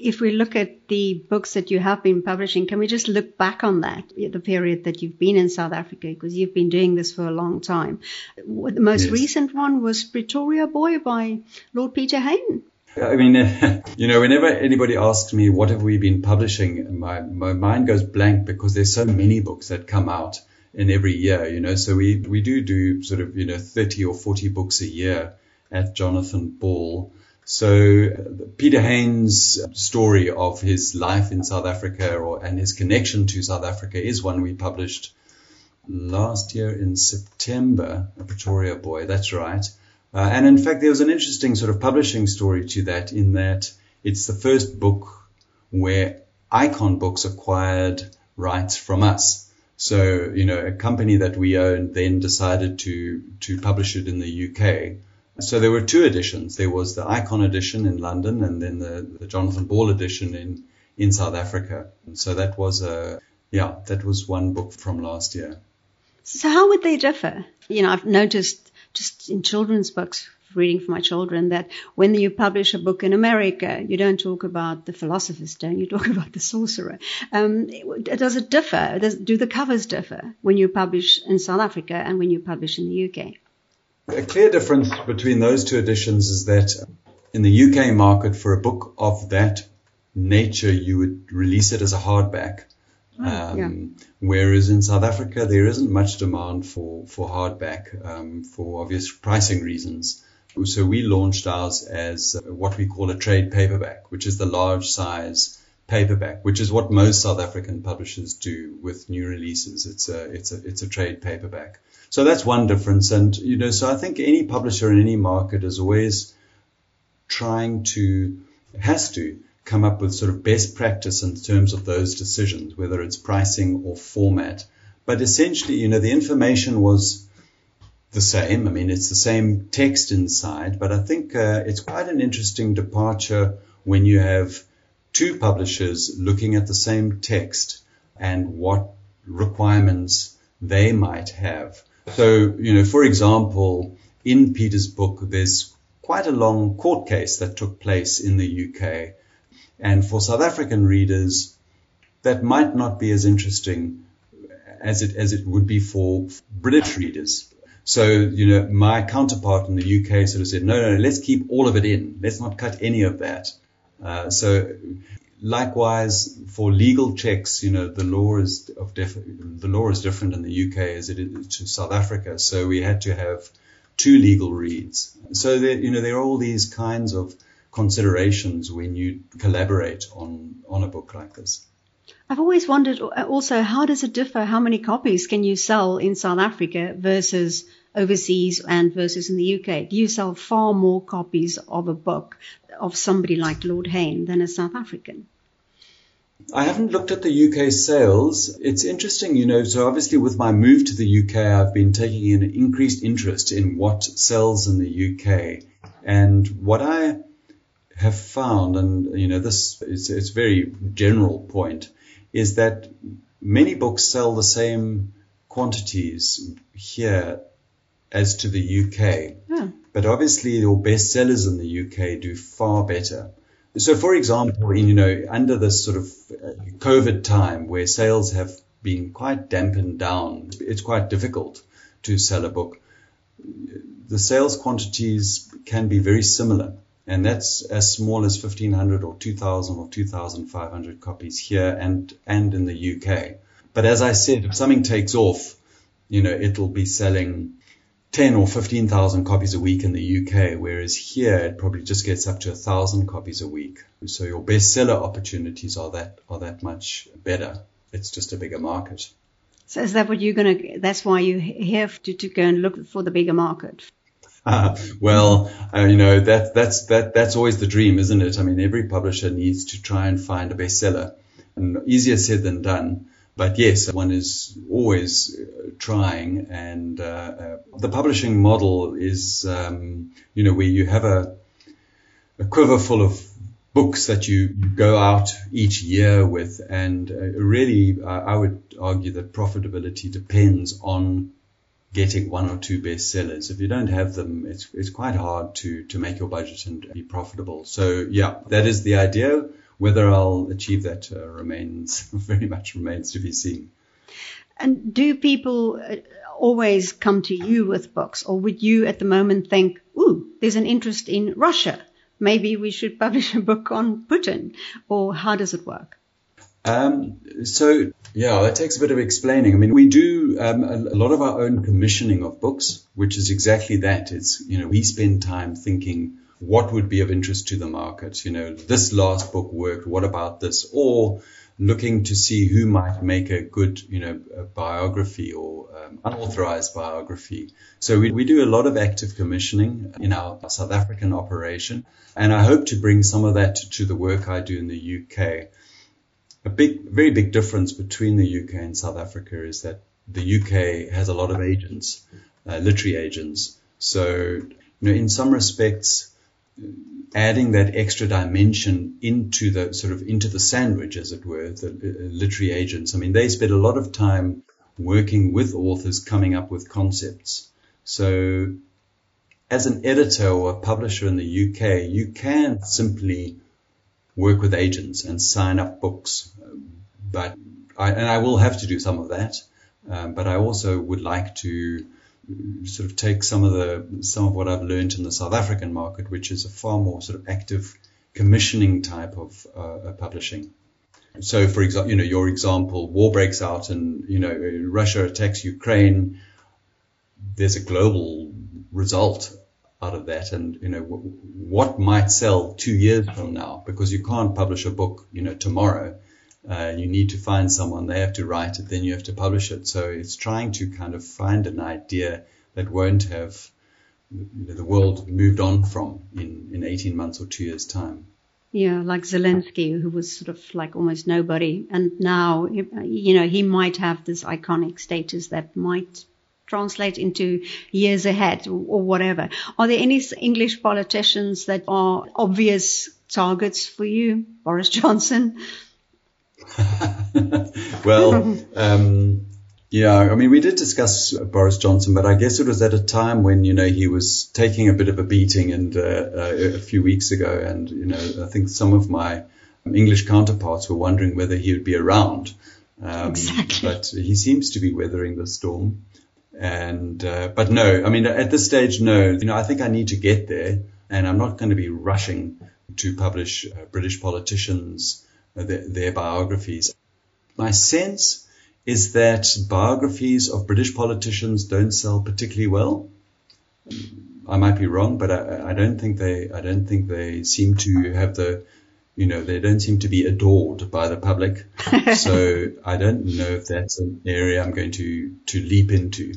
if we look at the books that you have been publishing, can we just look back on that, the period that you've been in South Africa, because you've been doing this for a long time. The most yes. recent one was Pretoria Boy by Lord Peter Hain. I mean, (laughs) you know, whenever anybody asks me what have we been publishing, my, my mind goes blank because there's so many books that come out in every year, you know. So we, we do do sort of, you know, 30 or 40 books a year at Jonathan Ball. So Peter Hain's story of his life in South Africa or, and his connection to South Africa is one we published last year in September, a Pretoria boy, that's right. Uh, and in fact, there was an interesting sort of publishing story to that in that it's the first book where Icon Books acquired rights from us. So, you know, a company that we owned then decided to, to publish it in the UK. So there were two editions. There was the Icon edition in London and then the, the Jonathan Ball edition in, in South Africa. And so that was a, yeah, that was one book from last year. So how would they differ? You know, I've noticed just in children's books, reading for my children, that when you publish a book in America, you don't talk about the philosopher's stone, you talk (laughs) about the sorcerer. Um, does it differ? Does, do the covers differ when you publish in South Africa and when you publish in the UK? A clear difference between those two editions is that in the UK market, for a book of that nature, you would release it as a hardback. Oh, um, yeah. Whereas in South Africa, there isn't much demand for, for hardback um, for obvious pricing reasons. So we launched ours as what we call a trade paperback, which is the large size paperback, which is what most South African publishers do with new releases. It's a, it's a, it's a trade paperback. So that's one difference. And, you know, so I think any publisher in any market is always trying to, has to come up with sort of best practice in terms of those decisions, whether it's pricing or format. But essentially, you know, the information was the same. I mean, it's the same text inside, but I think uh, it's quite an interesting departure when you have two publishers looking at the same text and what requirements they might have. So, you know, for example, in Peter's book, there's quite a long court case that took place in the UK. And for South African readers, that might not be as interesting as it, as it would be for British readers. So, you know, my counterpart in the UK sort of said, no, no, let's keep all of it in. Let's not cut any of that. Uh, so likewise for legal checks, you know, the law is of def- the law is different in the UK as it is to South Africa. So we had to have two legal reads. So there, you know, there are all these kinds of considerations when you collaborate on, on a book like this. I've always wondered also, how does it differ? How many copies can you sell in South Africa versus overseas and versus in the UK? Do you sell far more copies of a book of somebody like Lord Hain than a South African? I haven't looked at the UK sales. It's interesting, you know, so obviously with my move to the UK, I've been taking an increased interest in what sells in the UK. And what I have found, and, you know, this is it's very general point, is that many books sell the same quantities here as to the UK. Yeah. But obviously your bestsellers in the UK do far better. So for example, in, you know, under this sort of uh, COVID time where sales have been quite dampened down, it's quite difficult to sell a book. The sales quantities can be very similar and that's as small as 1500 or 2000 or 2500 copies here and and in the UK. But as I said, if something takes off, you know, it'll be selling 10 or 15,000 copies a week in the UK, whereas here it probably just gets up to a thousand copies a week. So your bestseller opportunities are that are that much better. It's just a bigger market. So is that what you're going to? That's why you have to, to go and look for the bigger market. (laughs) Uh, well, uh, you know that that's that that's always the dream, isn't it? I mean, every publisher needs to try and find a bestseller, and easier said than done. But yes, one is always uh, trying, and uh, uh, the publishing model is, um, you know, where you have a, a quiver full of books that you go out each year with, and uh, really, I would argue that profitability depends on getting one or two bestsellers. If you don't have them, it's it's quite hard to to make your budget and be profitable. So yeah, that is the idea. Whether I'll achieve that uh, remains (laughs) very much remains to be seen. And do people uh, always come to you with books, or would you at the moment think, "Ooh, there's an interest in Russia. Maybe we should (laughs) publish a book on Putin," or how does it work? Um, so yeah, that takes a bit of explaining. I mean, we do um, a, a, lot of our own commissioning of books, which is exactly that. It's you know we spend time thinking what would be of interest to the market. You know, this last book worked. What about this? Or looking to see who might make a good, you know, biography or um, unauthorized biography. So we, we do a lot of active commissioning in our South African operation, and I hope to bring some of that to, to the work I do in the UK. A big, very big difference between the UK and South Africa is that the UK has a lot of agents, uh, literary agents. So, you know, in some respects, adding that extra dimension into the sort of into the sandwich, as it were, the uh, literary agents. I mean, they spend a lot of time working with authors, coming up with concepts. So, as an editor or a publisher in the UK, you can simply work with agents and sign up books, but I, and I will have to do some of that. Um, but I also would like to sort of take some of the some of what I've learned in the South African market, which is a far more sort of active commissioning type of uh, publishing. So, for example, you know, your example, war breaks out, and you know, Russia attacks Ukraine. There's a global result out of that, and you know, what might sell two years from now, because you can't publish a book, you know, tomorrow. You need to find someone, they have to write it, then you have to publish it. So it's trying to kind of find an idea that won't have the world moved on from in, in 18 months or two years' time. Yeah, like Zelensky, who was sort of like almost nobody. And now, you know, he might have this iconic status that might translate into years ahead or whatever. Are there any English politicians that are obvious targets for you? Boris Johnson? (laughs) well, um, yeah, I mean, we did discuss Boris Johnson, but I guess it was at a time when, you know, he was taking a bit of a beating and uh, uh, a few weeks ago. And, you know, I think some of my English counterparts were wondering whether he would be around. Um, exactly. But he seems to be weathering the storm. And, uh, but no, I mean, at this stage, no, you know, I think I need to get there and I'm not going to be rushing to publish uh, British politicians, Uh, their, their biographies. My sense is that biographies of British politicians don't sell particularly well. I might be wrong, but I, I don't think they, I don't think they seem to have the, you know, they don't seem to be adored by the public. (laughs) so I don't know if that's an area I'm going to, to leap into.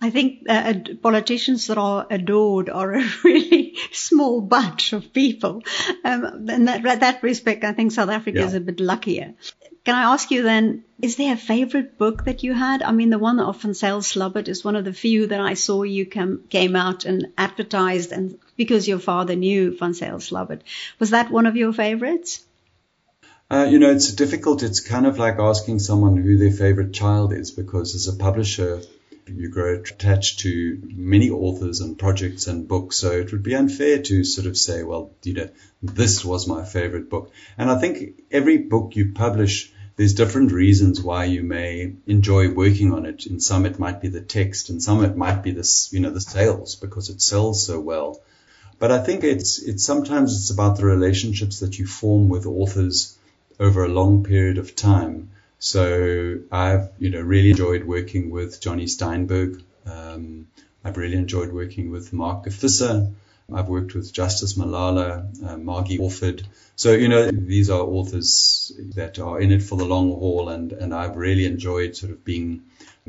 I think uh, politicians that are adored are a (laughs) really small bunch of people. Um, in that, that respect, I think South Africa yeah. is a bit luckier. Can I ask you then, is there a favorite book that you had? I mean, the one of Van Zyl Slabbert is one of the few that I saw you come, came out and advertised and because your father knew Van Zyl Slabbert. Was that one of your favorites? Uh, you know, it's difficult. It's kind of like asking someone who their favorite child is because as a publisher, you grow attached to many authors and projects and books. So it would be unfair to sort of say, well, you know, this was my favorite book. And I think every book you publish there's different reasons why you may enjoy working on it. In some, it might be the text, and some it might be this, you know, the sales because it sells so well. But I think it's it's sometimes it's about the relationships that you form with authors over a long period of time. So I've you know really enjoyed working with Jonny Steinberg. Um, I've really enjoyed working with Mark Gevisser. I've worked with Justice Malala, uh, Margie Orford. So, you know, these are authors that are in it for the long haul, and, and I've really enjoyed sort of being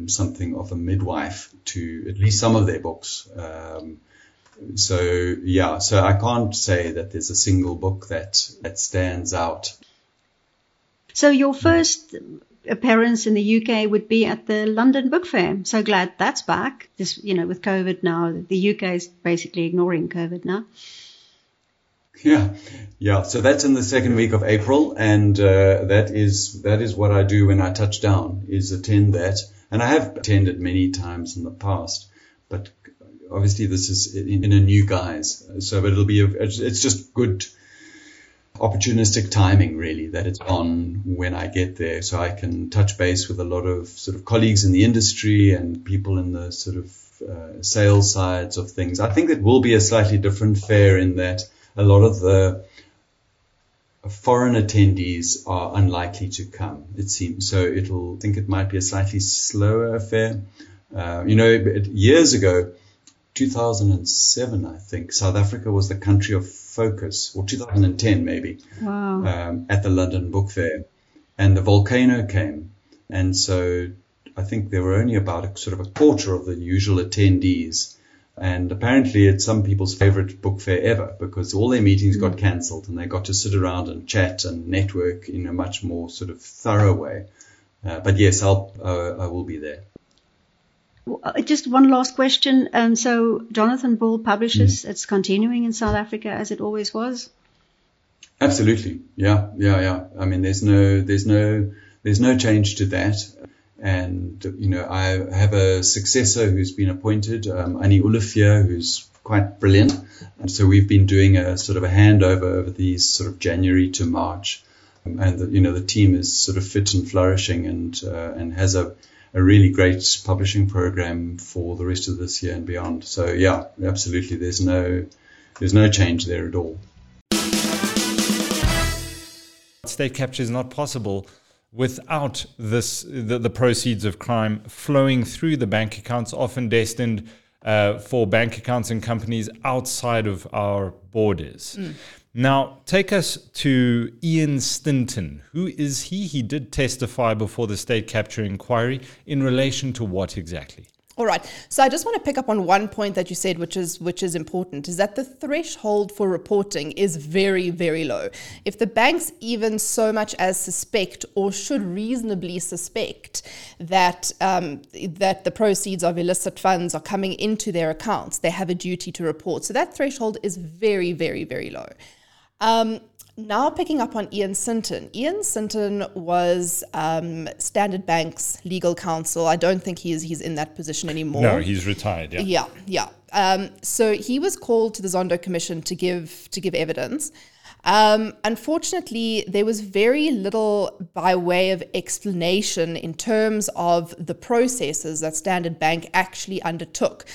something of a midwife to at least some of their books. Um, so, yeah, so I can't say that there's a single book that, that stands out. So, your first appearance in the UK would be at the London Book Fair. So glad that's back. This, you know, with COVID now, the UK is basically ignoring COVID now. Yeah, yeah. So that's in the second week of April, and uh, that is that is what I do when I touch down is attend that, and I have attended many times in the past, but obviously this is in, in a new guise. So, it'll be a, it's just good opportunistic timing really that it's on when I get there so I can touch base with a lot of sort of colleagues in the industry and people in the sort of uh, sales sides of things. I think it will be a slightly different fair in that a lot of the foreign attendees are unlikely to come, it seems. So it'll I think it might be a slightly slower affair. Uh, you know, years ago, 2007, I think, South Africa was the country of focus, or 2010 maybe, wow. um, at the London Book Fair. And the volcano came. And so I think there were only about a, sort of a quarter of the usual attendees. And apparently it's some people's favorite book fair ever because all their meetings got mm. cancelled and they got to sit around and chat and network in a much more sort of thorough way. Uh, but yes, I'll, uh, I will be there. Uh, just one last question. Um, so Jonathan Ball publishes. Mm. It's continuing in South Africa as it always was. Absolutely. Yeah. Yeah. Yeah. I mean, there's no, there's no, there's no change to that. And, you know, I have a successor who's been appointed, um, Annie Olivier, who's quite brilliant. And so we've been doing a sort of a handover over these sort of January to March. Um, and, the, you know, the team is sort of fit and flourishing and, uh, and has a, a really great publishing program for the rest of this year and beyond. So yeah, absolutely. There's no, there's no change there at all. State capture is not possible without this the, the proceeds of crime flowing through the bank accounts, often destined uh, for bank accounts and companies outside of our borders. Mm. Now, take us to Ian Sinton. Who is he? He did testify before the state capture inquiry in relation to what exactly? All right. So I just want to pick up on one point that you said, which is which is important, is that the threshold for reporting is very, very low. If the banks even so much as suspect or should reasonably suspect that um, that the proceeds of illicit funds are coming into their accounts, they have a duty to report. So that threshold is very, very, very low. Um, now picking up on Ian Sinton. Ian Sinton was um, Standard Bank's legal counsel. I don't think he's he's in that position anymore. No, he's retired. Yeah. Yeah, yeah. Um, so he was called to the Zondo Commission to give to give evidence. Um, unfortunately, there was very little by way of explanation in terms of the processes that Standard Bank actually undertook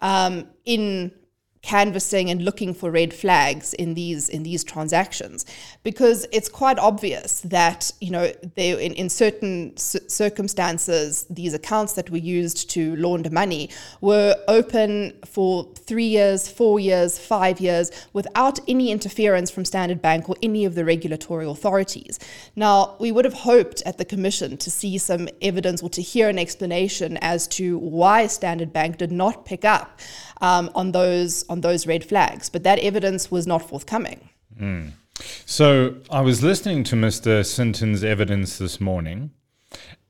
um, in canvassing and looking for red flags in these in these transactions. Because it's quite obvious that you know they in, in certain c- circumstances these accounts that were used to launder money were open for 3 years 4 years 5 years without any interference from Standard Bank or any of the regulatory authorities. Now we would have hoped at the commission to see some evidence or to hear an explanation as to why Standard Bank did not pick up um, on those on those red flags, but that evidence was not forthcoming. Mm. So I was listening to Mr. Sinton's evidence this morning,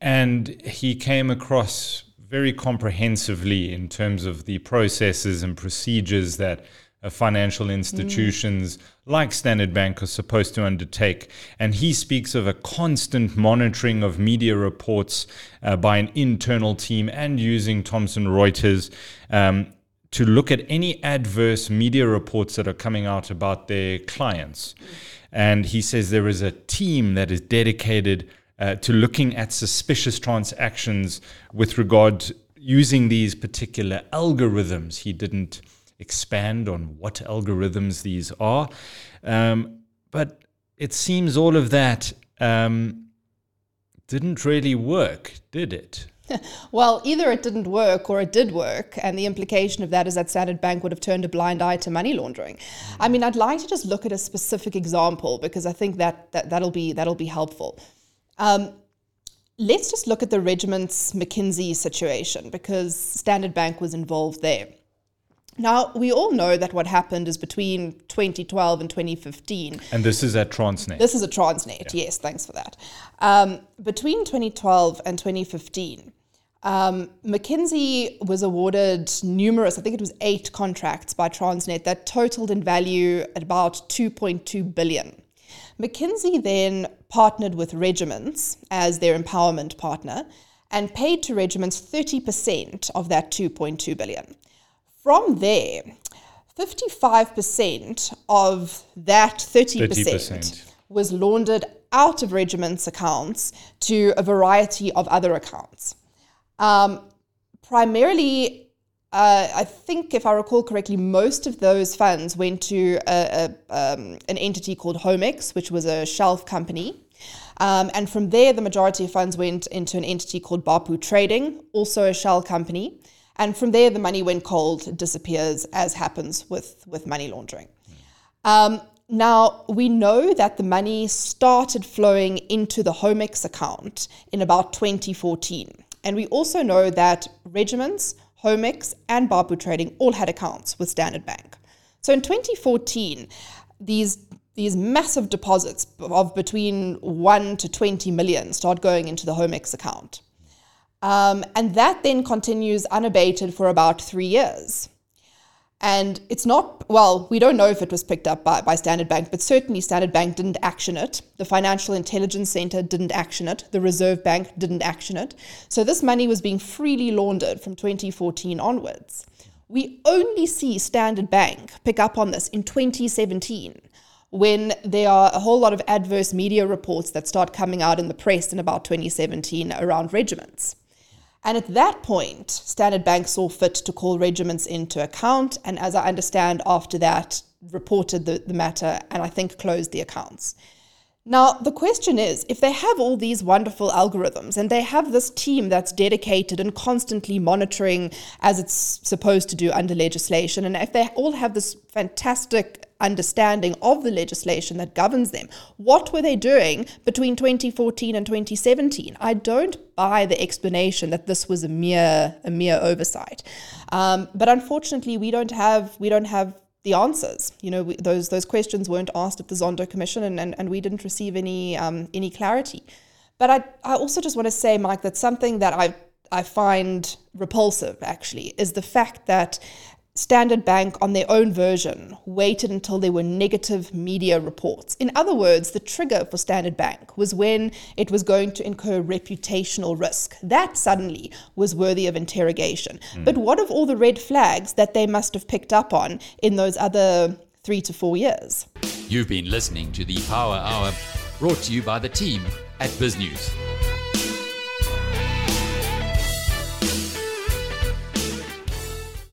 and he came across very comprehensively in terms of the processes and procedures that uh, financial institutions mm. like Standard Bank are supposed to undertake. And he speaks of a constant monitoring of media reports uh, by an internal team and using Thomson Reuters. Um, to look at any adverse media reports that are coming out about their clients. And he says there is a team that is dedicated uh, to looking at suspicious transactions with regard using these particular algorithms. He didn't expand on what algorithms these are. Um, but it seems all of that um, didn't really work, did it? Well, either it didn't work or it did work, and the implication of that is that Standard Bank would have turned a blind eye to money laundering. I mean, I'd like to just look at a specific example because I think that, that that'll be that'll be helpful. Um, let's just look at the Regiments McKinsey situation because Standard Bank was involved there. Now, we all know that what happened is between 2012 and 2015. And this is at Transnet. This is a Transnet, yeah. yes, thanks for that. Um, between 2012 and 2015, um, McKinsey was awarded numerous, I think it was eight contracts by Transnet that totaled in value at about 2.2 billion. McKinsey then partnered with Regiments as their empowerment partner and paid to Regiments 30% of that 2.2 billion. From there, 55% of that 30%, 30%. was laundered out of Regiments accounts to a variety of other accounts. Um, primarily, uh, I think, if I recall correctly, most of those funds went to a, a, um, an entity called Homix, which was a shelf company. Um, and from there, the majority of funds went into an entity called Bapu Trading, also a shell company. And from there, the money went cold, disappears, as happens with, with money laundering. Um, now, we know that the money started flowing into the Homix account in about 2014. And we also know that regiments, Homix, and Bapu Trading all had accounts with Standard Bank. So in 2014, these these massive deposits of between 1 to 20 million start going into the Homix account. Um, and that then continues unabated for about three years. And it's not, well, we don't know if it was picked up by, by Standard Bank, but certainly Standard Bank didn't action it. The Financial Intelligence Center didn't action it. The Reserve Bank didn't action it. So this money was being freely laundered from 2014 onwards. We only see Standard Bank pick up on this in 2017 when there are a whole lot of adverse media reports that start coming out in the press in about 2017 around regiments. And at that point, Standard Bank saw fit to call regiments into account, and as I understand, after that, reported the, the matter and I think closed the accounts. Now, the question is if they have all these wonderful algorithms and they have this team that's dedicated and constantly monitoring as it's supposed to do under legislation, and if they all have this fantastic understanding of the legislation that governs them. What were they doing between 2014 and 2017? I don't buy the explanation that this was a mere a mere oversight. Um, but unfortunately, we don't have we don't have the answers. You know, we, those those questions weren't asked at the Zondo Commission, and, and, and we didn't receive any um, any clarity. But I I also just want to say, Mike, that something that I I find repulsive actually is the fact that Standard Bank, on their own version, waited until there were negative media reports. In other words, the trigger for Standard Bank was when it was going to incur reputational risk. That suddenly was worthy of interrogation. Mm. But what of all the red flags that they must have picked up on in those other three to four years? You've been listening to the Power Hour, brought to you by the team at BizNews.